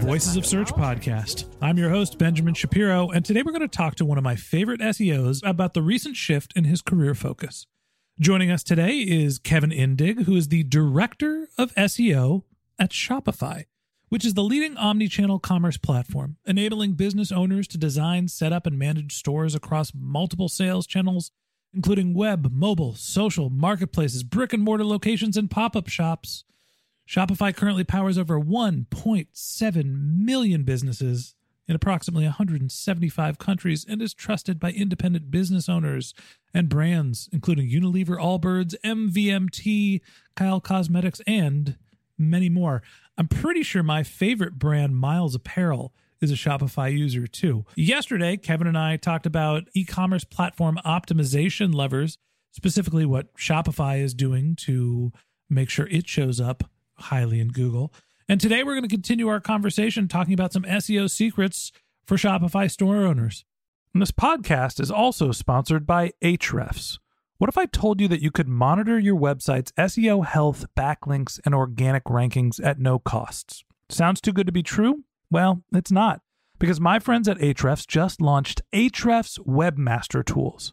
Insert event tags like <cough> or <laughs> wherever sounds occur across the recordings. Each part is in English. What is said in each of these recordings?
Voices of Search podcast. I'm your host, Benjamin Shapiro, and today we're going to talk to one of my favorite SEOs about the recent shift in his career focus. Joining us today is Kevin Indig, who is the Director of SEO at Shopify, which is the leading omni-channel commerce platform, enabling business owners to design, set up, and manage stores across multiple sales channels, including web, mobile, social, marketplaces, brick and mortar locations, and pop-up shops. Shopify currently powers over 1.7 million businesses in approximately 175 countries and is trusted by independent business owners and brands, including Unilever, Allbirds, MVMT, Kylie Cosmetics, and many more. I'm pretty sure my favorite brand, Miles Apparel, is a Shopify user too. Yesterday, Kevin and I talked about e commerce platform optimization levers, specifically what Shopify is doing to make sure it shows up highly in Google. And today we're going to continue our conversation talking about some SEO secrets for Shopify store owners. And this podcast is also sponsored by Ahrefs. What if I told you that you could monitor your website's SEO health, backlinks, and organic rankings at no costs? Sounds too good to be true? Well, it's not, because my friends at Ahrefs just launched Ahrefs Webmaster Tools.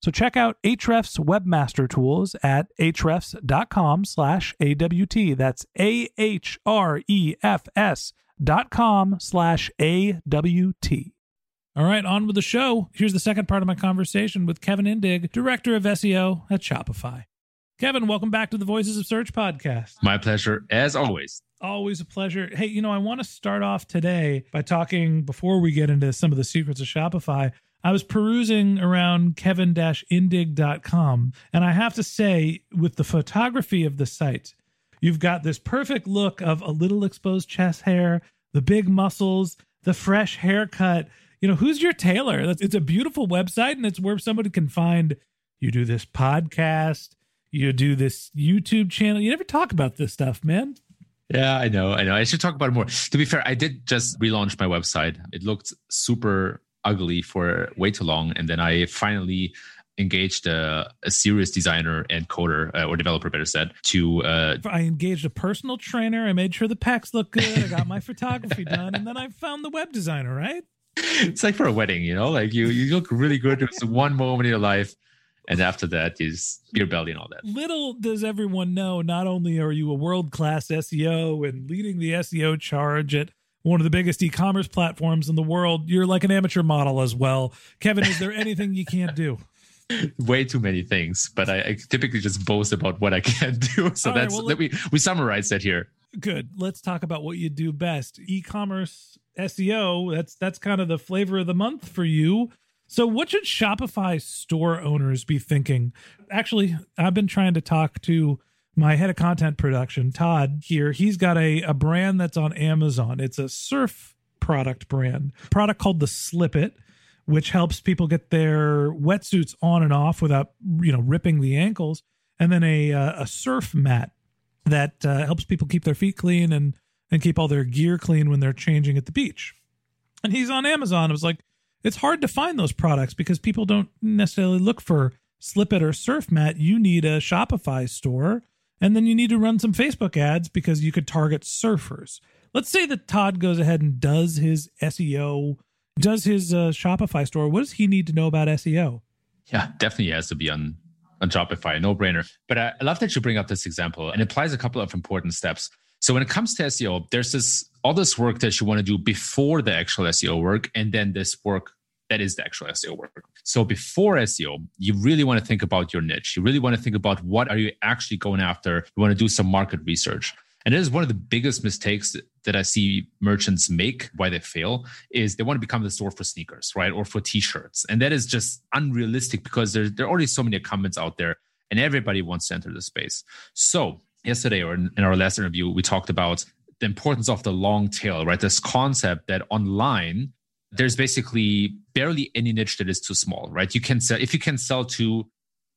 So check out Ahrefs Webmaster Tools at ahrefs.com slash AWT. That's A-H-R-E-F-S dot com slash A-W-T. All right, on with the show. Here's the second part of my conversation with Kevin Indig, Director of SEO at Shopify. Kevin, welcome back to the Voices of Search podcast. My pleasure, as always. Always a pleasure. Hey, you know, I want to start off today by talking before we get into some of the secrets of Shopify. I was perusing around kevin-indig.com, and I have to say, with the photography of the site, you've got this perfect look of a little exposed chest hair, the big muscles, the fresh haircut. You know, who's your tailor? It's a beautiful website, and it's where somebody can find you do this podcast, you do this YouTube channel. You never talk about this stuff, man. Yeah, I know. I know. I should talk about it more. To be fair, I did just relaunch my website. It looked super ugly for way too long. And then I finally engaged a, a serious designer and coder, uh, or developer, better said, to. Uh, I engaged a personal trainer. I made sure the pecs looked good. I got my <laughs> photography done, and then I found the web designer. Right? it's like for a wedding, you know, like you you look really good. It's one moment in your life. And after that is beer belly and all that. Little does everyone know. Not only are you a world class SEO and leading the SEO charge at one of the biggest e-commerce platforms in the world, you're like an amateur model as well. Kevin, is there anything you can't do? <laughs> Way too many things, but I, I typically just boast about what I can <laughs> do. So All right, that's well, let me we summarize that here. Good. Let's talk about what you do best. E-commerce SEO, that's that's kind of the flavor of the month for you. So what should Shopify store owners be thinking? Actually, I've been trying to talk to my head of content production, Todd here. He's got a, a brand that's on Amazon. It's a surf product brand. Product called the Slip It, which helps people get their wetsuits on and off without you know ripping the ankles, and then a uh, a surf mat that uh, helps people keep their feet clean and and keep all their gear clean when they're changing at the beach. And he's on Amazon. I was like, it's hard to find those products because people don't necessarily look for Slip It or Surf Mat. You need a Shopify store, and then you need to run some Facebook ads because you could target surfers. Let's say that Todd goes ahead and does his SEO, does his uh, Shopify store. What does he need to know about SEO? Yeah, definitely has to be on on Shopify, no brainer. But I love that you bring up this example and it applies a couple of important steps. So when it comes to SEO, there's this all this work that you want to do before the actual SEO work, and then this work that is the actual SEO work. So before SEO, you really want to think about your niche. You really want to think about what are you actually going after. You want to do some market research. And it is one of the biggest mistakes that I see merchants make why they fail is they want to become the store for sneakers, right? Or for t-shirts. And that is just unrealistic because there, there are already so many incumbents out there and everybody wants to enter the space. So yesterday or in, in our last interview, we talked about the importance of the long tail, right? This concept that online there's basically barely any niche that is too small, right? You can sell if you can sell to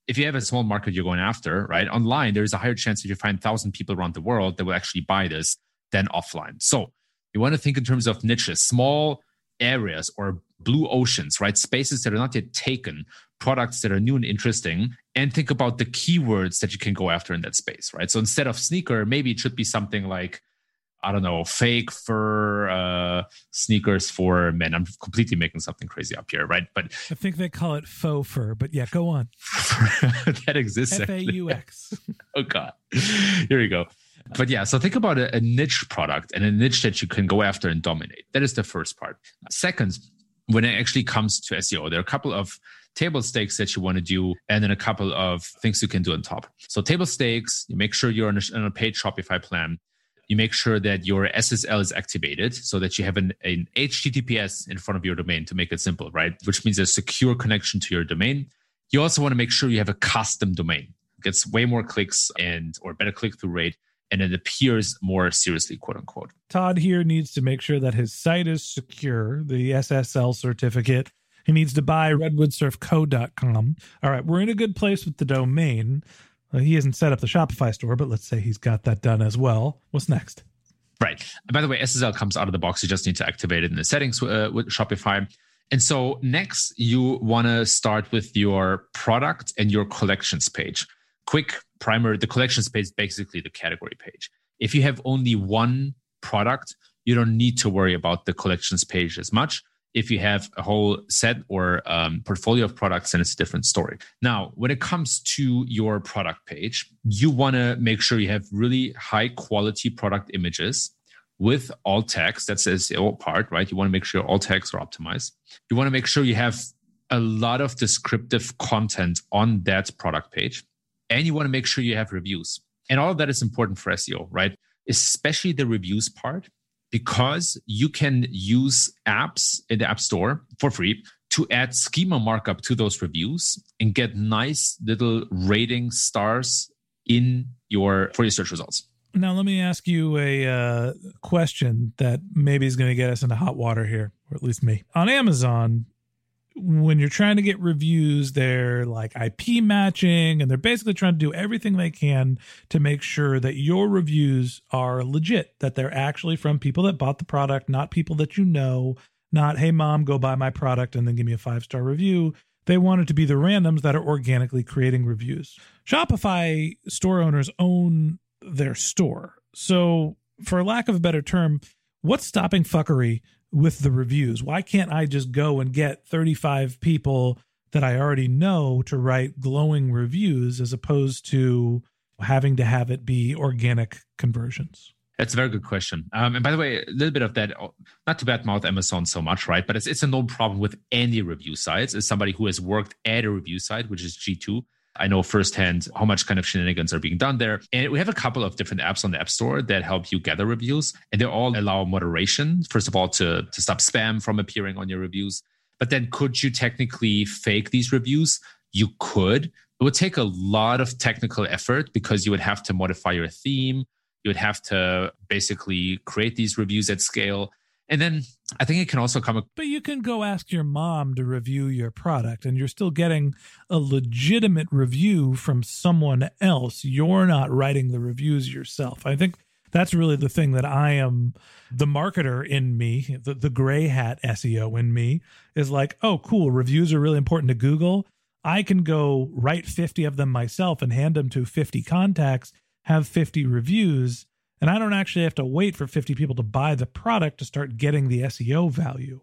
if you have a small market you're going after, right? Online, there's a higher chance that you find thousand people around the world that will actually buy this than offline. So you want to think in terms of niches, small areas or blue oceans, right? Spaces that are not yet taken, products that are new and interesting, and think about the keywords that you can go after in that space, right? So instead of sneaker, maybe it should be something like I don't know, fake fur uh, sneakers for men. I'm completely making something crazy up here, right? But I think they call it faux fur. But yeah, go on. <laughs> that exists. F A U X. <laughs> oh God, here we go. But yeah, so think about a, a niche product and a niche that you can go after and dominate. That is the first part. Second, when it actually comes to SEO, there are a couple of table stakes that you want to do, and then a couple of things you can do on top. So table stakes, you make sure you're on a, on a paid Shopify plan you make sure that your SSL is activated so that you have an, an HTTPS in front of your domain to make it simple, right? Which means a secure connection to your domain. You also want to make sure you have a custom domain. It gets way more clicks and or better click through rate and it appears more seriously, quote unquote. Todd here needs to make sure that his site is secure, the SSL certificate. He needs to buy redwoodsurfco.com. All right, we're in a good place with the domain. Uh, he hasn't set up the Shopify store, but let's say he's got that done as well. What's next? Right. By the way, SSL comes out of the box. You just need to activate it in the settings uh, with Shopify. And so next, you want to start with your product and your collections page. Quick primer the collections page is basically the category page. If you have only one product, you don't need to worry about the collections page as much if you have a whole set or um, portfolio of products, then it's a different story. Now, when it comes to your product page, you want to make sure you have really high quality product images with alt text. That's the alt part, right? You want to make sure alt tags are optimized. You want to make sure you have a lot of descriptive content on that product page. And you want to make sure you have reviews. And all of that is important for SEO, right? Especially the reviews part because you can use apps in the App Store for free to add schema markup to those reviews and get nice little rating stars in your for your search results. Now, let me ask you a uh, question that maybe is going to get us into hot water here, or at least me. On Amazon, when you're trying to get reviews, they're like IP matching and they're basically trying to do everything they can to make sure that your reviews are legit, that they're actually from people that bought the product, not people that you know, not, hey, mom, go buy my product and then give me a five star review. They want it to be the randoms that are organically creating reviews. Shopify store owners own their store. So, for lack of a better term, what's stopping fuckery with the reviews? Why can't I just go and get 35 people that I already know to write glowing reviews as opposed to having to have it be organic conversions? That's a very good question. Um, and by the way, a little bit of that, not to badmouth Amazon so much, right? But it's, it's a known problem with any review sites. As somebody who has worked at a review site, which is G2, I know firsthand how much kind of shenanigans are being done there. And we have a couple of different apps on the App Store that help you gather reviews, and they all allow moderation. First of all, to, to stop spam from appearing on your reviews. But then, could you technically fake these reviews? You could. It would take a lot of technical effort because you would have to modify your theme. You would have to basically create these reviews at scale. And then I think it can also come. But you can go ask your mom to review your product, and you're still getting a legitimate review from someone else. You're not writing the reviews yourself. I think that's really the thing that I am the marketer in me, the, the gray hat SEO in me is like, oh, cool. Reviews are really important to Google. I can go write 50 of them myself and hand them to 50 contacts, have 50 reviews, and I don't actually have to wait for 50 people to buy the product to start getting the SEO value.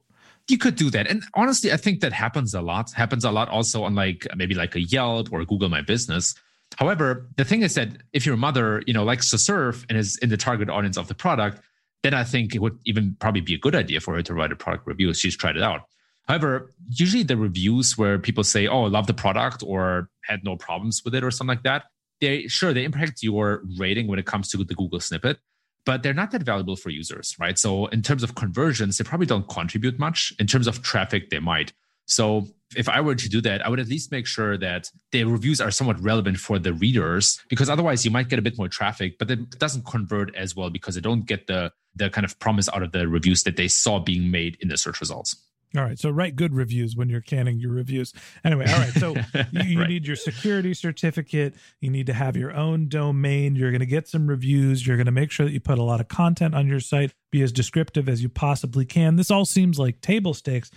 You could do that. And honestly, I think that happens a lot. Happens a lot also on like maybe like a Yelp or Google My Business. However, the thing is that if your mother, you know, likes to surf and is in the target audience of the product, then I think it would even probably be a good idea for her to write a product review. She's tried it out. However, usually the reviews where people say, "Oh, I love the product" or had no problems with it or something like that, they sure they impact your rating when it comes to the Google snippet, but they're not that valuable for users, right? So in terms of conversions, they probably don't contribute much. In terms of traffic, they might. So if I were to do that, I would at least make sure that the reviews are somewhat relevant for the readers, because otherwise you might get a bit more traffic, but it doesn't convert as well because they don't get the the kind of promise out of the reviews that they saw being made in the search results. All right. So write good reviews when you're canning your reviews. Anyway, all right. So <laughs> you, you right. need your security certificate. You need to have your own domain. You're going to get some reviews. You're going to make sure that you put a lot of content on your site, be as descriptive as you possibly can. This all seems like table stakes.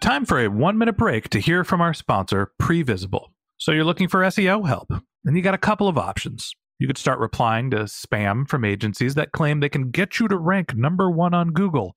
Time for a one minute break to hear from our sponsor, Previsible. So you're looking for SEO help, and you got a couple of options. You could start replying to spam from agencies that claim they can get you to rank number one on Google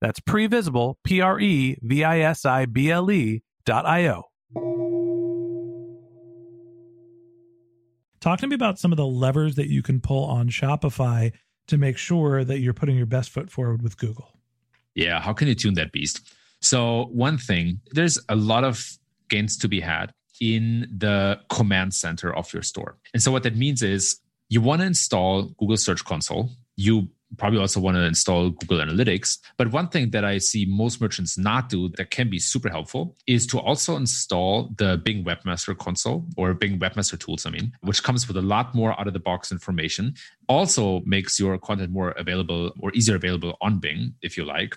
that's previsible, P R E V I S I B L E dot I O. Talk to me about some of the levers that you can pull on Shopify to make sure that you're putting your best foot forward with Google. Yeah, how can you tune that beast? So, one thing, there's a lot of gains to be had in the command center of your store. And so, what that means is you want to install Google Search Console. You probably also want to install Google Analytics. But one thing that I see most merchants not do that can be super helpful is to also install the Bing Webmaster Console or Bing Webmaster Tools, I mean, which comes with a lot more out of the box information. Also makes your content more available or easier available on Bing, if you like.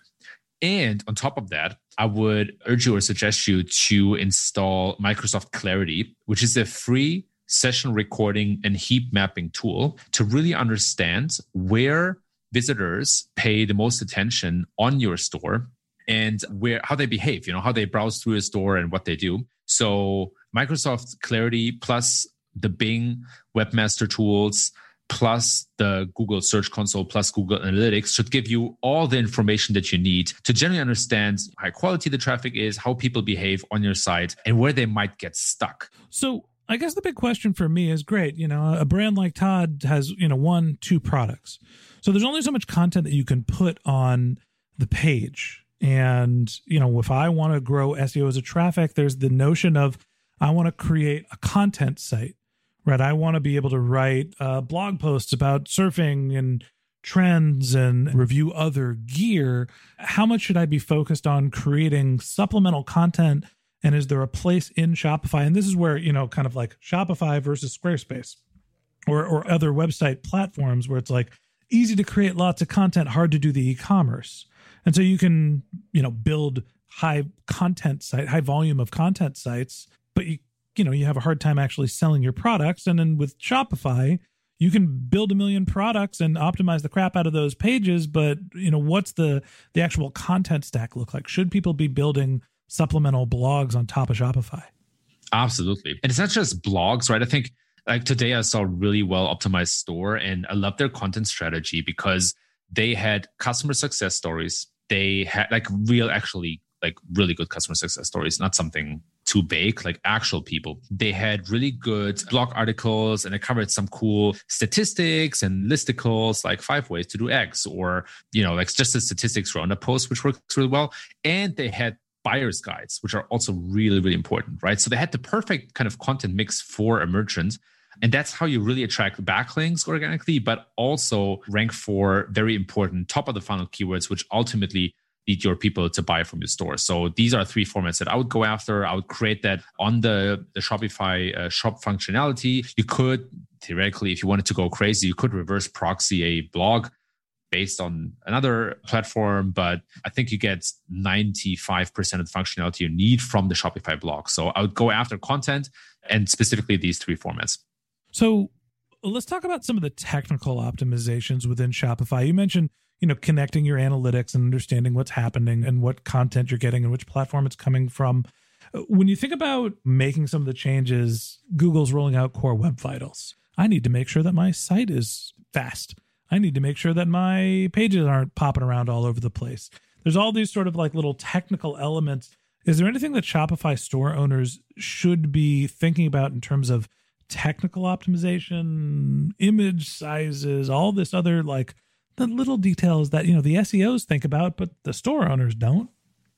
And on top of that, I would urge you or suggest you to install Microsoft Clarity, which is a free session recording and heat mapping tool to really understand where visitors pay the most attention on your store and where how they behave, you know, how they browse through your store and what they do. So Microsoft Clarity plus the Bing Webmaster tools plus the Google Search Console plus Google Analytics should give you all the information that you need to generally understand how quality the traffic is, how people behave on your site, and where they might get stuck. So I guess the big question for me is great. You know, a brand like Todd has, you know, one, two products. So there's only so much content that you can put on the page. And, you know, if I want to grow SEO as a traffic, there's the notion of I want to create a content site, right? I want to be able to write uh, blog posts about surfing and trends and review other gear. How much should I be focused on creating supplemental content? And is there a place in Shopify? And this is where, you know, kind of like Shopify versus Squarespace or, or other website platforms where it's like, easy to create lots of content, hard to do the e-commerce. And so you can, you know, build high content site, high volume of content sites, but you you know, you have a hard time actually selling your products. And then with Shopify, you can build a million products and optimize the crap out of those pages but you know what's the the actual content stack look like should people be building supplemental blogs on top of shopify absolutely and it's not just blogs right i think like today i saw a really well optimized store and i love their content strategy because they had customer success stories they had like real actually like really good customer success stories not something too big, like actual people. They had really good blog articles and it covered some cool statistics and listicles, like five ways to do X, or, you know, like just the statistics around a post, which works really well. And they had buyer's guides, which are also really, really important, right? So they had the perfect kind of content mix for a merchant. And that's how you really attract backlinks organically, but also rank for very important top of the funnel keywords, which ultimately lead your people to buy from your store. So these are three formats that I would go after. I would create that on the, the Shopify uh, shop functionality. You could theoretically, if you wanted to go crazy, you could reverse proxy a blog based on another platform, but I think you get 95% of the functionality you need from the Shopify blog. So I would go after content and specifically these three formats. So let's talk about some of the technical optimizations within Shopify. You mentioned you know connecting your analytics and understanding what's happening and what content you're getting and which platform it's coming from when you think about making some of the changes google's rolling out core web vitals i need to make sure that my site is fast i need to make sure that my pages aren't popping around all over the place there's all these sort of like little technical elements is there anything that shopify store owners should be thinking about in terms of technical optimization image sizes all this other like the little details that you know the SEOs think about, but the store owners don't.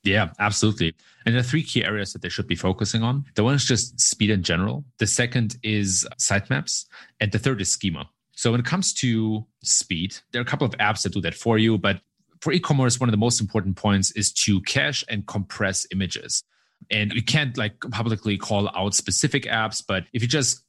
Yeah, absolutely. And there are three key areas that they should be focusing on. The one is just speed in general. The second is sitemaps, and the third is schema. So when it comes to speed, there are a couple of apps that do that for you, but for e-commerce, one of the most important points is to cache and compress images. And we can't like publicly call out specific apps, but if you just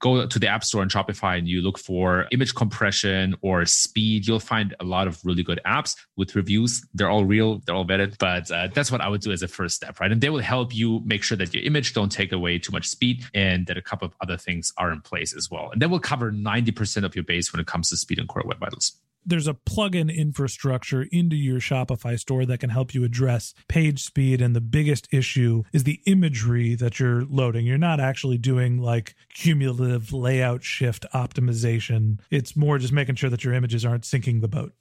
go to the App Store and Shopify and you look for image compression or speed, you'll find a lot of really good apps with reviews. They're all real, they're all vetted, but uh, that's what I would do as a first step, right? And they will help you make sure that your image don't take away too much speed and that a couple of other things are in place as well. And that will cover 90% of your base when it comes to speed and core web vitals there's a plugin infrastructure into your Shopify store that can help you address page speed. And the biggest issue is the imagery that you're loading. You're not actually doing like cumulative layout shift optimization. It's more just making sure that your images aren't sinking the boat.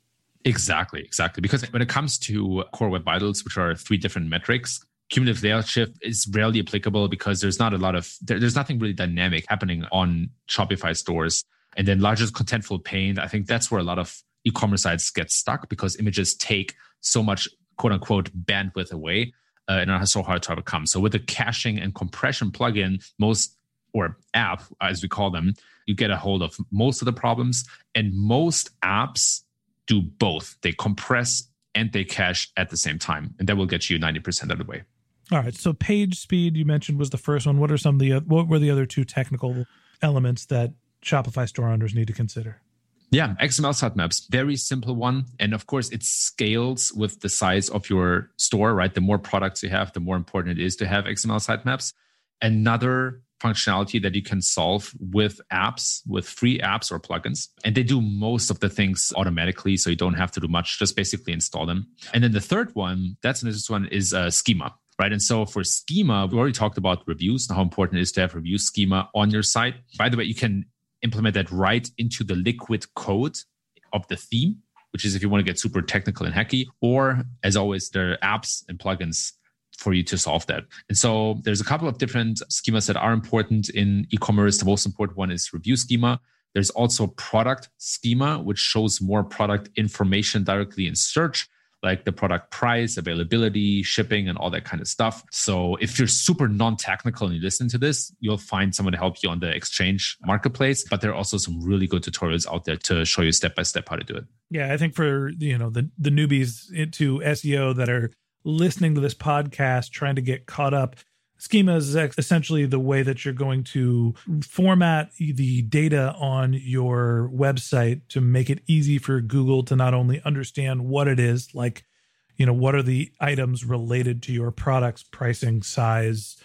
Exactly, exactly. Because when it comes to core web vitals, which are three different metrics, cumulative layout shift is rarely applicable because there's not a lot of there, there's nothing really dynamic happening on Shopify stores. And then largest contentful paint, I think that's where a lot of e-commerce sites get stuck because images take so much quote unquote bandwidth away uh, and are so hard to overcome. So with the caching and compression plugin, most or app as we call them, you get a hold of most of the problems. And most apps do both. They compress and they cache at the same time, and that will get you 90% of the way. All right. So page speed you mentioned was the first one. What are some of the what were the other two technical elements that Shopify store owners need to consider? Yeah, XML sitemaps, very simple one. And of course, it scales with the size of your store, right? The more products you have, the more important it is to have XML sitemaps. Another functionality that you can solve with apps, with free apps or plugins. And they do most of the things automatically. So you don't have to do much, just basically install them. And then the third one, that's the next one, is uh, schema. Right. And so for schema, we already talked about reviews and how important it is to have review schema on your site. By the way, you can implement that right into the liquid code of the theme, which is if you want to get super technical and hacky, or as always, there are apps and plugins for you to solve that. And so there's a couple of different schemas that are important in e-commerce. The most important one is review schema. There's also product schema, which shows more product information directly in search like the product price, availability, shipping, and all that kind of stuff. So if you're super non-technical and you listen to this, you'll find someone to help you on the exchange marketplace. But there are also some really good tutorials out there to show you step by step how to do it. Yeah, I think for you know the the newbies into SEO that are listening to this podcast, trying to get caught up Schema is essentially the way that you're going to format the data on your website to make it easy for Google to not only understand what it is, like, you know, what are the items related to your product's pricing, size,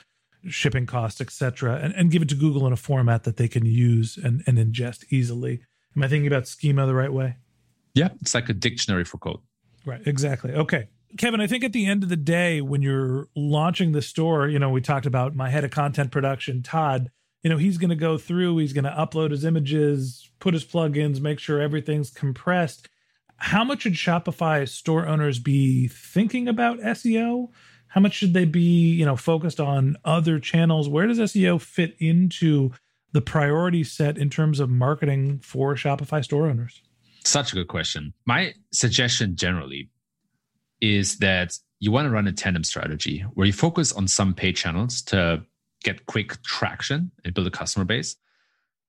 shipping costs, etc., and, and give it to Google in a format that they can use and, and ingest easily. Am I thinking about schema the right way? Yeah, it's like a dictionary for code. Right, exactly. Okay. Kevin, I think at the end of the day, when you're launching the store, you know, we talked about my head of content production, Todd, you know, he's going to go through, he's going to upload his images, put his plugins, make sure everything's compressed. How much should Shopify store owners be thinking about SEO? How much should they be, you know, focused on other channels? Where does SEO fit into the priority set in terms of marketing for Shopify store owners? Such a good question. My suggestion generally is that you want to run a tandem strategy where you focus on some paid channels to get quick traction and build a customer base.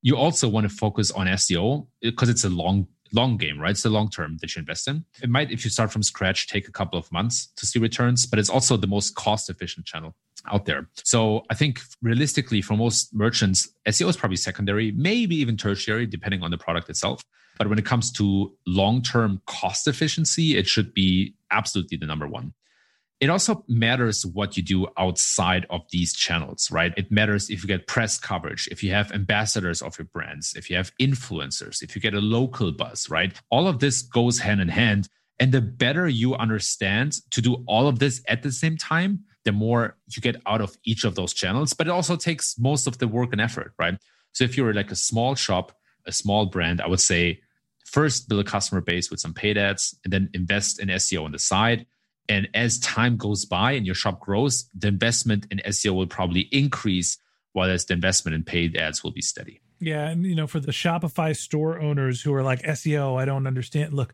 You also want to focus on SEO because it's a long long game, right? It's the long term that you invest in. It might, if you start from scratch, take a couple of months to see returns, but it's also the most cost efficient channel out there. So I think realistically, for most merchants, SEO is probably secondary, maybe even tertiary, depending on the product itself. But when it comes to long term cost efficiency, it should be absolutely the number one. It also matters what you do outside of these channels, right? It matters if you get press coverage, if you have ambassadors of your brands, if you have influencers, if you get a local buzz, right? All of this goes hand in hand. And the better you understand to do all of this at the same time, the more you get out of each of those channels. But it also takes most of the work and effort, right? So if you're like a small shop, a small brand, I would say first build a customer base with some paid ads and then invest in SEO on the side. And as time goes by and your shop grows, the investment in SEO will probably increase, while the investment in paid ads will be steady. Yeah. And, you know, for the Shopify store owners who are like, SEO, I don't understand. Look,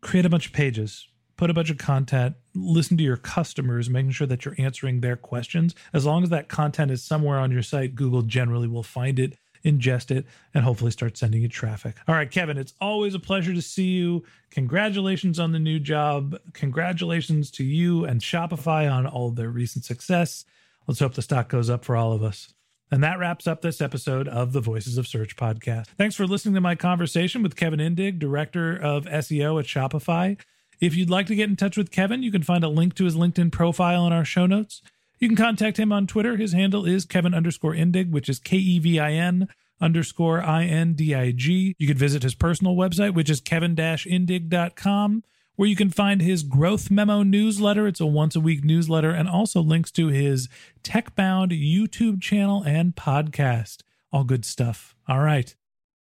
create a bunch of pages, put a bunch of content, listen to your customers, making sure that you're answering their questions. As long as that content is somewhere on your site, Google generally will find it ingest it, and hopefully start sending you traffic. All right, Kevin, it's always a pleasure to see you. Congratulations on the new job. Congratulations to you and Shopify on all their recent success. Let's hope the stock goes up for all of us. And that wraps up this episode of the Voices of Search podcast. Thanks for listening to my conversation with Kevin Indig, Director of SEO at Shopify. If you'd like to get in touch with Kevin, you can find a link to his LinkedIn profile in our show notes. You can contact him on Twitter. His handle is Kevin underscore Indig, which is K E V I N underscore I N D I G. You could visit his personal website, which is kevin indig.com, where you can find his Growth Memo newsletter. It's a once a week newsletter and also links to his TechBound YouTube channel and podcast. All good stuff. All right.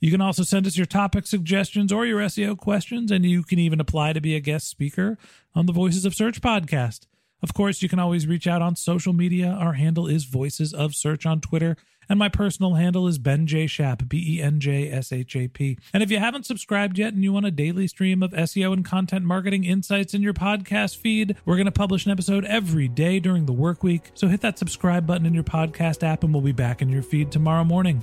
You can also send us your topic suggestions or your SEO questions, and you can even apply to be a guest speaker on the Voices of Search podcast. Of course, you can always reach out on social media. Our handle is Voices of Search on Twitter, and my personal handle is Ben J. Shap, B E N J S H A P. And if you haven't subscribed yet and you want a daily stream of SEO and content marketing insights in your podcast feed, we're going to publish an episode every day during the work week. So hit that subscribe button in your podcast app, and we'll be back in your feed tomorrow morning.